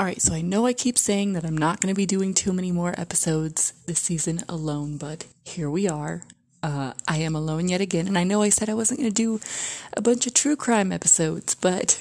All right, so I know I keep saying that I'm not going to be doing too many more episodes this season alone, but here we are. Uh, I am alone yet again, and I know I said I wasn't going to do a bunch of true crime episodes, but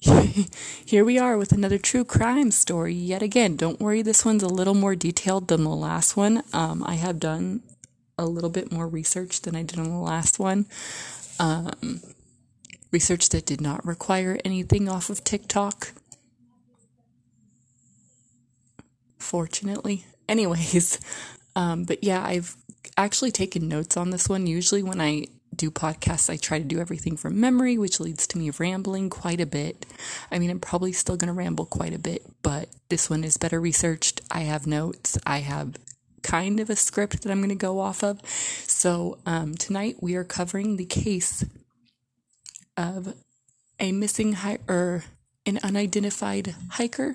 here we are with another true crime story yet again. Don't worry, this one's a little more detailed than the last one. Um, I have done a little bit more research than I did on the last one. Um, research that did not require anything off of TikTok. Fortunately. Anyways, um, but yeah, I've actually taken notes on this one. Usually, when I do podcasts, I try to do everything from memory, which leads to me rambling quite a bit. I mean, I'm probably still going to ramble quite a bit, but this one is better researched. I have notes. I have kind of a script that I'm going to go off of. So, um, tonight we are covering the case of a missing hi- or an unidentified hiker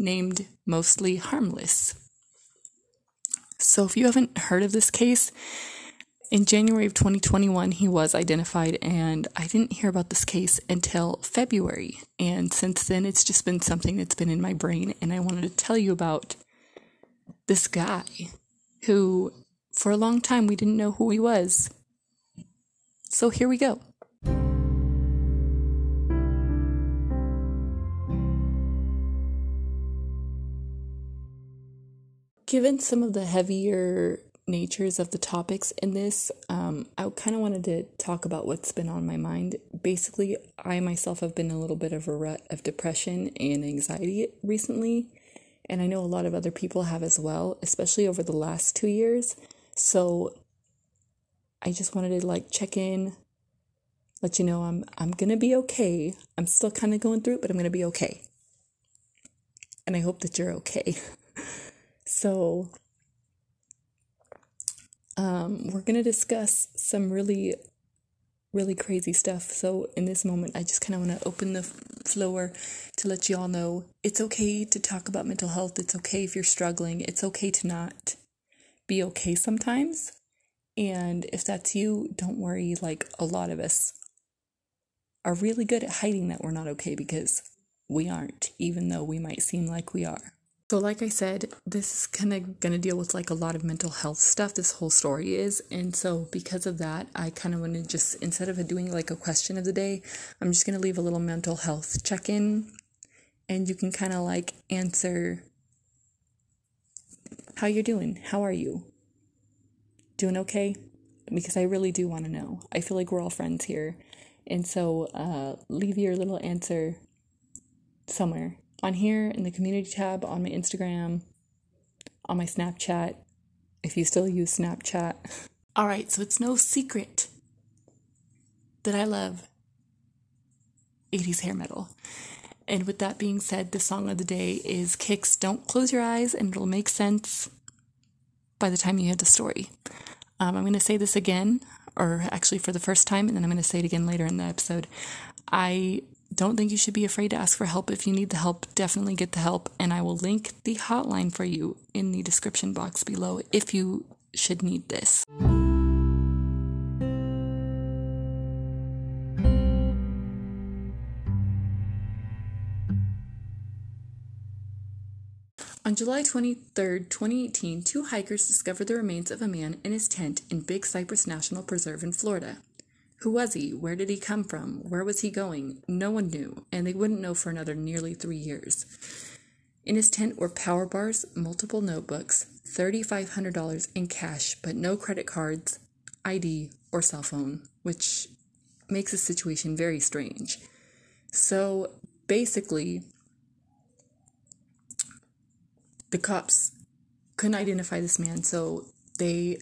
named Mostly Harmless. So, if you haven't heard of this case, in January of 2021, he was identified, and I didn't hear about this case until February. And since then, it's just been something that's been in my brain, and I wanted to tell you about this guy who, for a long time, we didn't know who he was. So here we go. Given some of the heavier natures of the topics in this, um, I kind of wanted to talk about what's been on my mind. Basically, I myself have been a little bit of a rut of depression and anxiety recently, and I know a lot of other people have as well, especially over the last two years. So, I just wanted to like check in, let you know I'm I'm gonna be okay. I'm still kind of going through it, but I'm gonna be okay, and I hope that you're okay. So, um, we're going to discuss some really, really crazy stuff. So, in this moment, I just kind of want to open the floor to let you all know it's okay to talk about mental health. It's okay if you're struggling. It's okay to not be okay sometimes. And if that's you, don't worry. Like a lot of us are really good at hiding that we're not okay because we aren't, even though we might seem like we are. So, like I said, this is kind of going to deal with like a lot of mental health stuff. This whole story is. And so, because of that, I kind of want to just, instead of doing like a question of the day, I'm just going to leave a little mental health check in. And you can kind of like answer how you're doing. How are you? Doing okay? Because I really do want to know. I feel like we're all friends here. And so, uh, leave your little answer somewhere on here in the community tab on my Instagram, on my Snapchat, if you still use Snapchat. All right, so it's no secret that I love 80s hair metal. And with that being said, the song of the day is Kix Don't Close Your Eyes and It'll Make Sense by the time you hear the story. Um, I'm going to say this again, or actually for the first time, and then I'm going to say it again later in the episode. I don't think you should be afraid to ask for help. If you need the help, definitely get the help. And I will link the hotline for you in the description box below if you should need this. On July 23, 2018, two hikers discovered the remains of a man in his tent in Big Cypress National Preserve in Florida. Who was he? Where did he come from? Where was he going? No one knew, and they wouldn't know for another nearly three years. In his tent were power bars, multiple notebooks, $3,500 in cash, but no credit cards, ID, or cell phone, which makes the situation very strange. So basically, the cops couldn't identify this man, so they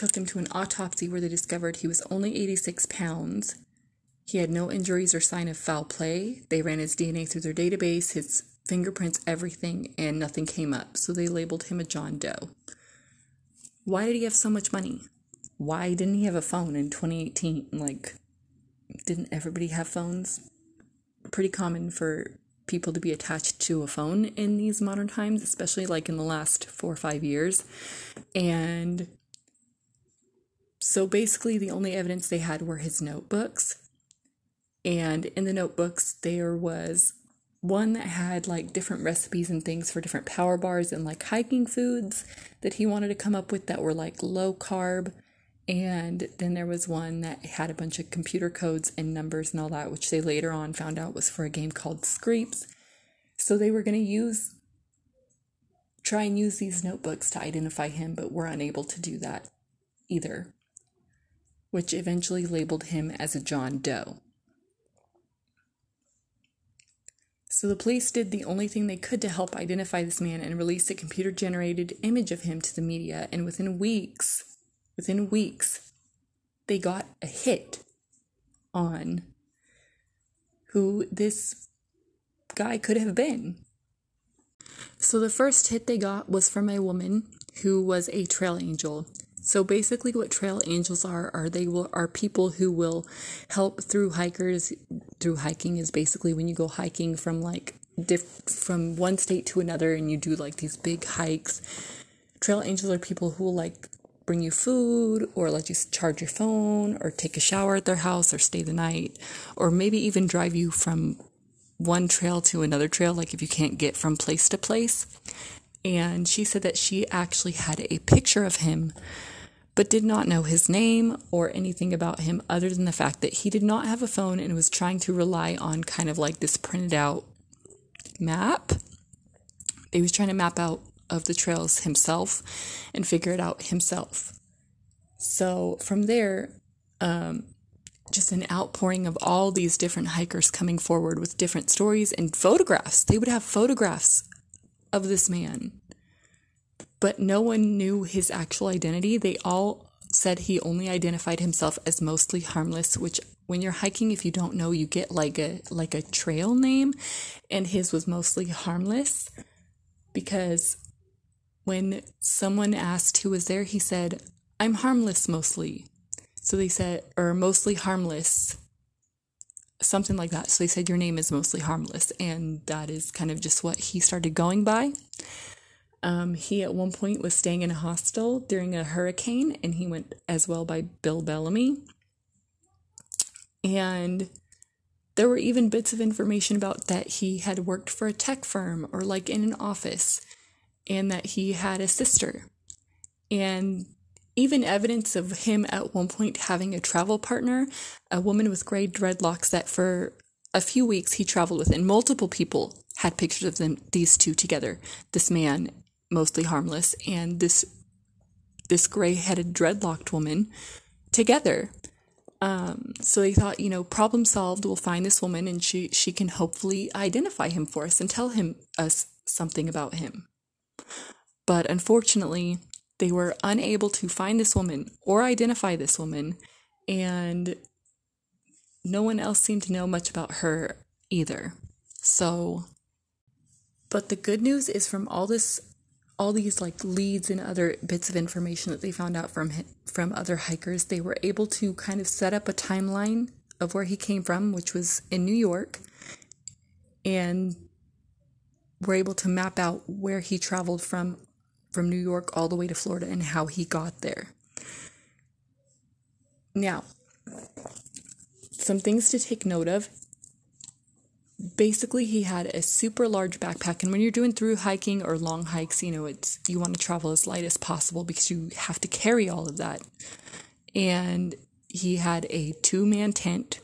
took him to an autopsy where they discovered he was only 86 pounds. He had no injuries or sign of foul play. They ran his DNA through their database, his fingerprints, everything, and nothing came up. So they labeled him a John Doe. Why did he have so much money? Why didn't he have a phone in 2018? Like, didn't everybody have phones? Pretty common for people to be attached to a phone in these modern times, especially like in the last four or five years. And so basically, the only evidence they had were his notebooks. And in the notebooks, there was one that had like different recipes and things for different power bars and like hiking foods that he wanted to come up with that were like low carb. And then there was one that had a bunch of computer codes and numbers and all that, which they later on found out was for a game called Screeps. So they were going to use, try and use these notebooks to identify him, but were unable to do that either, which eventually labeled him as a John Doe. So the police did the only thing they could to help identify this man and released a computer generated image of him to the media. And within weeks, within weeks, they got a hit on who this guy could have been. So the first hit they got was from a woman who was a trail angel. So basically, what trail angels are are they will are people who will help through hikers. Through hiking is basically when you go hiking from like diff, from one state to another, and you do like these big hikes. Trail angels are people who will like bring you food or let you charge your phone or take a shower at their house or stay the night or maybe even drive you from one trail to another trail like if you can't get from place to place and she said that she actually had a picture of him but did not know his name or anything about him other than the fact that he did not have a phone and was trying to rely on kind of like this printed out map. He was trying to map out of the trails himself and figure it out himself. So from there, um, just an outpouring of all these different hikers coming forward with different stories and photographs. They would have photographs of this man but no one knew his actual identity. They all said he only identified himself as mostly harmless, which when you're hiking if you don't know you get like a like a trail name and his was mostly harmless because when someone asked who was there he said I'm harmless mostly. So they said or mostly harmless something like that. So they said your name is mostly harmless and that is kind of just what he started going by. Um, he at one point was staying in a hostel during a hurricane, and he went as well by Bill Bellamy. And there were even bits of information about that he had worked for a tech firm or like in an office, and that he had a sister. And even evidence of him at one point having a travel partner, a woman with gray dreadlocks that for a few weeks he traveled with, and multiple people had pictures of them, these two together, this man mostly harmless, and this this gray-headed dreadlocked woman together. Um, so they thought, you know, problem solved. We'll find this woman, and she she can hopefully identify him for us and tell him us something about him. But unfortunately, they were unable to find this woman or identify this woman, and no one else seemed to know much about her either. So, but the good news is from all this all these like leads and other bits of information that they found out from from other hikers, they were able to kind of set up a timeline of where he came from, which was in New York, and were able to map out where he traveled from from New York all the way to Florida and how he got there. Now, some things to take note of basically he had a super large backpack and when you're doing through hiking or long hikes you know it's you want to travel as light as possible because you have to carry all of that. And he had a two man tent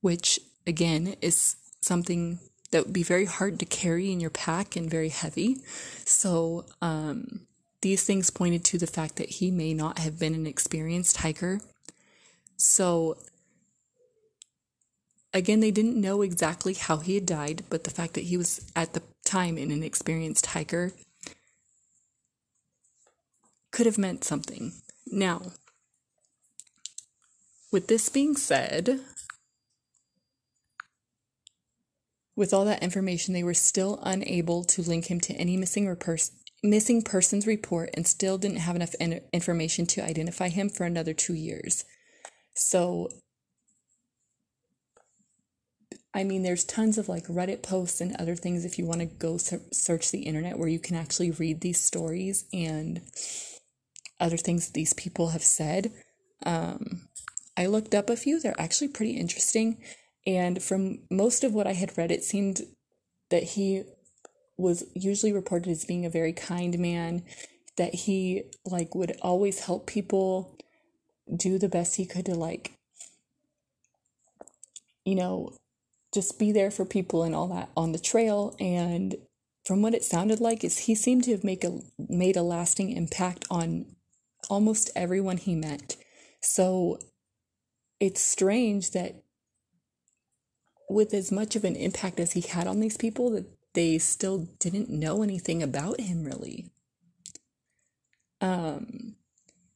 which again is something that would be very hard to carry in your pack and very heavy. So um, these things pointed to the fact that he may not have been an experienced hiker. So Again, they didn't know exactly how he had died, but the fact that he was at the time an inexperienced hiker could have meant something. Now, with this being said, with all that information, they were still unable to link him to any missing or pers- missing persons report and still didn't have enough in- information to identify him for another two years. So I mean, there's tons of like Reddit posts and other things if you want to go search the internet where you can actually read these stories and other things these people have said. Um, I looked up a few, they're actually pretty interesting. And from most of what I had read, it seemed that he was usually reported as being a very kind man, that he like would always help people do the best he could to like you know just be there for people and all that on the trail. And from what it sounded like is he seemed to have make a made a lasting impact on almost everyone he met. So it's strange that with as much of an impact as he had on these people that they still didn't know anything about him really. Um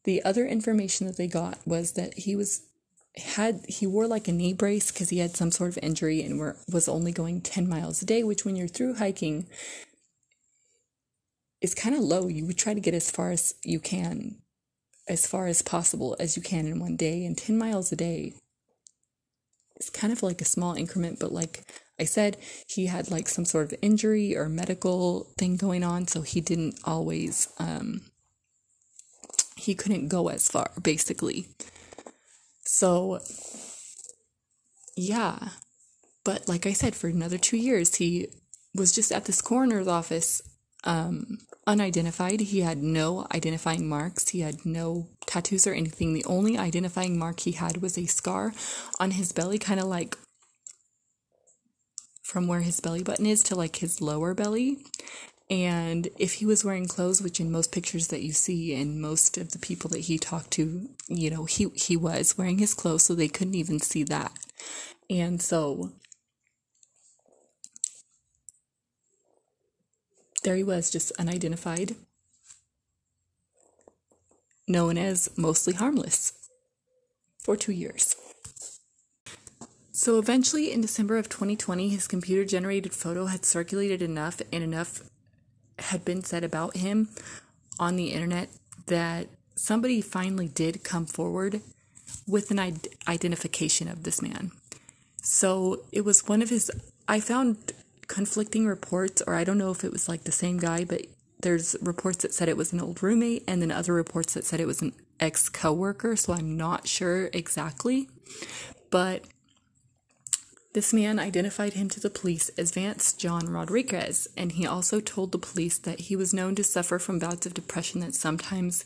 the other information that they got was that he was had he wore like a knee brace because he had some sort of injury and were, was only going 10 miles a day which when you're through hiking is kind of low. You would try to get as far as you can as far as possible as you can in one day and 10 miles a day is kind of like a small increment but like i said he had like some sort of injury or medical thing going on so he didn't always um he couldn't go as far basically so yeah. But like i said for another two years he was just at this coroner's office um unidentified. He had no identifying marks. He had no tattoos or anything. The only identifying mark he had was a scar on his belly kind of like from where his belly button is to like his lower belly and if he was wearing clothes, which in most pictures that you see and most of the people that he talked to, you know, he he was wearing his clothes, so they couldn't even see that. And so there he was, just unidentified, known as mostly harmless for two years. So eventually, in December of 2020, his computer generated photo had circulated enough and enough had been said about him on the internet that somebody finally did come forward with an Id- identification of this man. So it was one of his, I found conflicting reports, or I don't know if it was like the same guy, but there's reports that said it was an old roommate, and then other reports that said it was an ex coworker. So I'm not sure exactly. But this man identified him to the police as Vance John Rodriguez, and he also told the police that he was known to suffer from bouts of depression that sometimes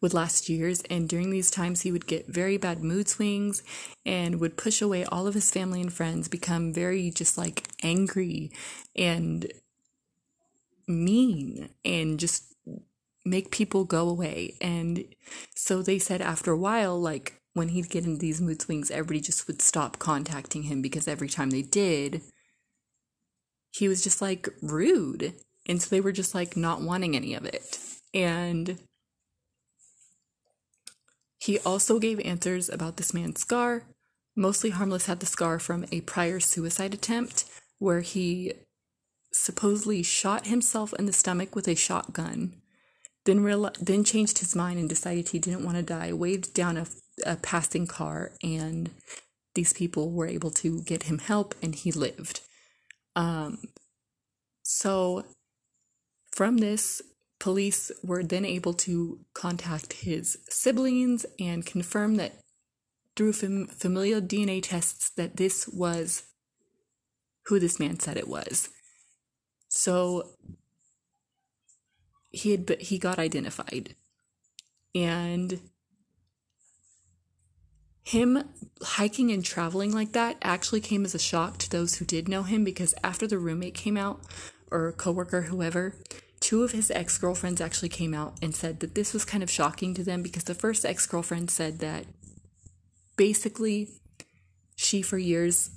would last years, and during these times he would get very bad mood swings and would push away all of his family and friends, become very just like angry and mean, and just make people go away. And so they said after a while, like, when he'd get into these mood swings, everybody just would stop contacting him because every time they did, he was just like rude. And so they were just like not wanting any of it. And he also gave answers about this man's scar. Mostly Harmless had the scar from a prior suicide attempt where he supposedly shot himself in the stomach with a shotgun. Then, real- then changed his mind and decided he didn't want to die, waved down a a passing car and these people were able to get him help and he lived. Um, so from this, police were then able to contact his siblings and confirm that through fam- familial DNA tests that this was who this man said it was. So he had he got identified and him hiking and traveling like that actually came as a shock to those who did know him because after the roommate came out or coworker whoever two of his ex-girlfriends actually came out and said that this was kind of shocking to them because the first ex-girlfriend said that basically she for years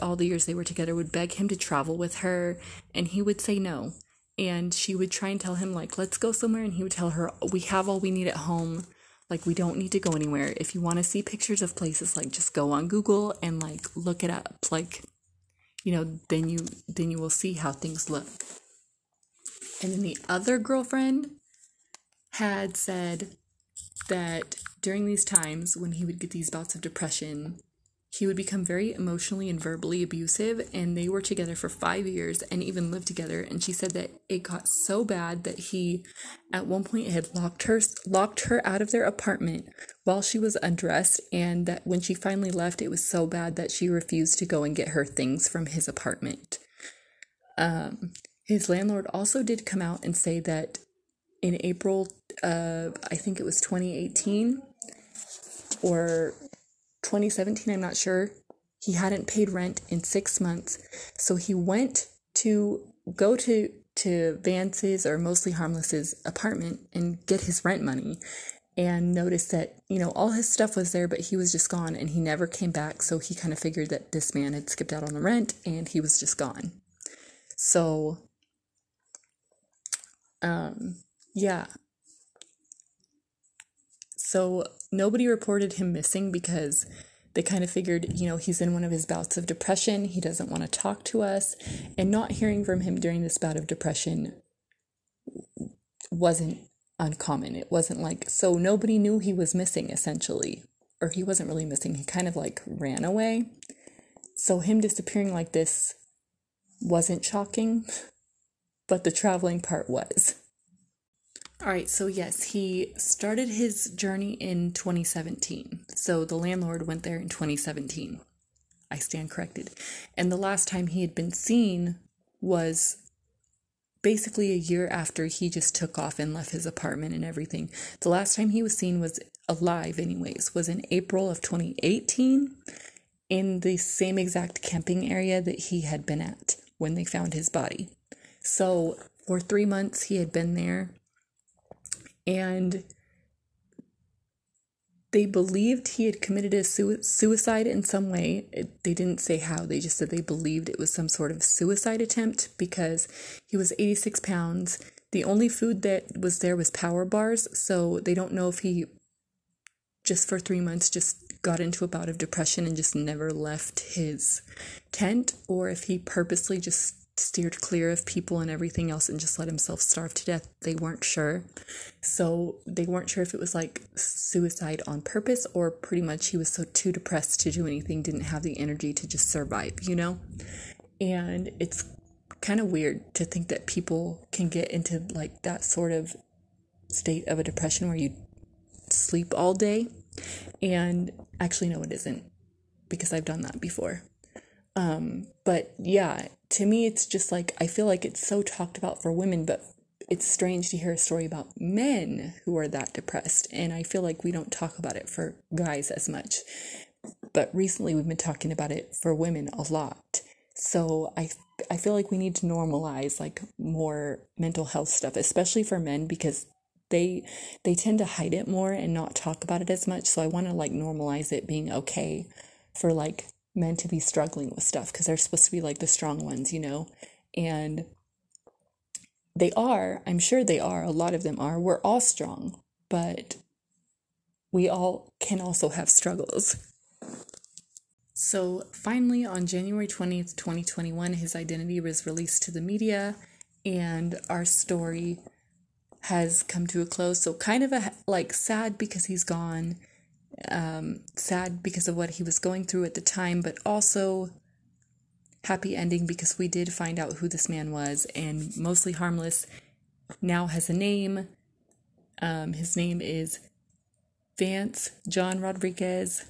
all the years they were together would beg him to travel with her and he would say no. And she would try and tell him like let's go somewhere and he would tell her we have all we need at home like, we don't need to go anywhere. If you want to see pictures of places, like, just go on Google and, like, look it up. Like, you know, then you then you will see how things look. And then the other girlfriend had said that during these times when he would get these bouts of depression, he would become very emotionally and verbally abusive and they were together for 5 years and even lived together. And she said that it got so bad that he at one point had locked her locked her out of their apartment while she was undressed and that when she finally left it was so bad that she refused to go and get her things from his apartment. Um, his landlord also did come out and say that in April, uh, I think it was 2018 or 2017, I'm not sure, he hadn't paid rent in six months. So he went to go to to Vance's or mostly harmless's apartment and get his rent money and noticed that, you know, all his stuff was there, but he was just gone and he never came back. So he kind of figured that this man had skipped out on the rent and he was just gone. So, um, yeah. So nobody reported him missing because they kind of figured, you know, he's in one of his bouts of depression. He doesn't want to talk to us. And not hearing from him during this bout of depression wasn't uncommon. It wasn't like, so nobody knew he was missing, essentially. Or he wasn't really missing. He kind of like ran away. So him disappearing like this wasn't shocking, but the traveling part was. All right, so yes, he started his journey in 2017. So the landlord went there in 2017. I stand corrected. And the last time he had been seen was basically a year after he just took off and left his apartment and everything. The last time he was seen was alive, anyways, was in April of 2018 in the same exact camping area that he had been at when they found his body. So for three months, he had been there and they believed he had committed a suicide in some way. They didn't say how, they just said they believed it was some sort of suicide attempt because he was 86 pounds. The only food that was there was power bars, so they don't know if he just for three months just got into a bout of depression and just never left his tent or if he purposely just steered clear of people and everything else and just let himself starve to death. They weren't sure. So they weren't sure if it was like suicide on purpose or pretty much he was so too depressed to do anything, didn't have the energy to just survive, you know? And it's kind of weird to think that people can get into like that sort of state of a depression where you sleep all day. And actually, no, it isn't because I've done that before. Um, but yeah, to me, it's just like I feel like it's so talked about for women, but it's strange to hear a story about men who are that depressed. And I feel like we don't talk about it for guys as much. But recently, we've been talking about it for women a lot. So I I feel like we need to normalize like more mental health stuff, especially for men because they they tend to hide it more and not talk about it as much. So I want to like normalize it being okay for like men to be struggling with stuff because they're supposed to be like the strong ones, you know? And they are, I'm sure they are, a lot of them are. We're all strong, but we all can also have struggles. So finally, on January 20th, 2021, his identity was released to the media, and our story has come to a close. So, kind of a like sad because he's gone um, sad because of what he was going through at the time, but also happy ending because we did find out who this man was and mostly harmless now has a name. Um, his name is Vance John Rodriguez.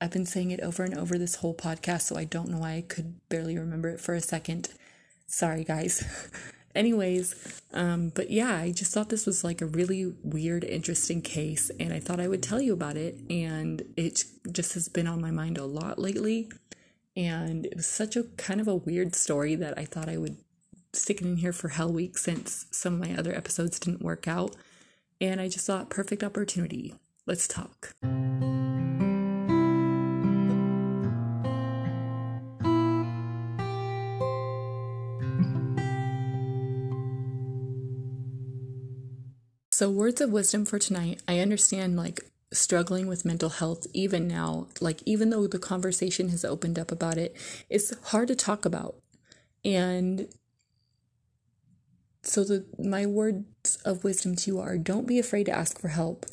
I've been saying it over and over this whole podcast, so I don't know why I could barely remember it for a second. Sorry, guys. Anyways, um, but yeah, I just thought this was like a really weird, interesting case, and I thought I would tell you about it. And it just has been on my mind a lot lately. And it was such a kind of a weird story that I thought I would stick it in here for Hell Week since some of my other episodes didn't work out. And I just thought, perfect opportunity. Let's talk. So, words of wisdom for tonight. I understand like struggling with mental health even now, like even though the conversation has opened up about it, it's hard to talk about. And so the my words of wisdom to you are don't be afraid to ask for help,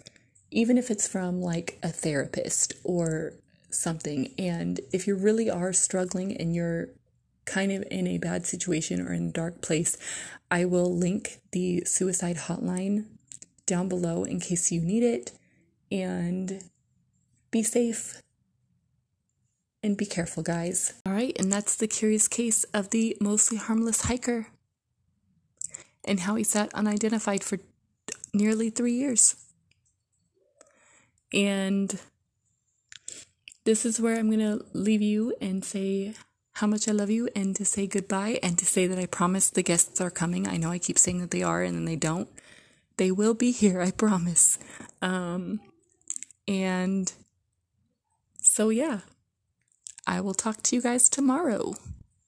even if it's from like a therapist or something. And if you really are struggling and you're kind of in a bad situation or in a dark place, I will link the suicide hotline down below in case you need it. And be safe and be careful, guys. All right, and that's the curious case of the mostly harmless hiker and how he sat unidentified for nearly three years. And this is where I'm going to leave you and say how much I love you and to say goodbye and to say that I promise the guests are coming. I know I keep saying that they are and then they don't. They will be here, I promise. Um, and so, yeah, I will talk to you guys tomorrow.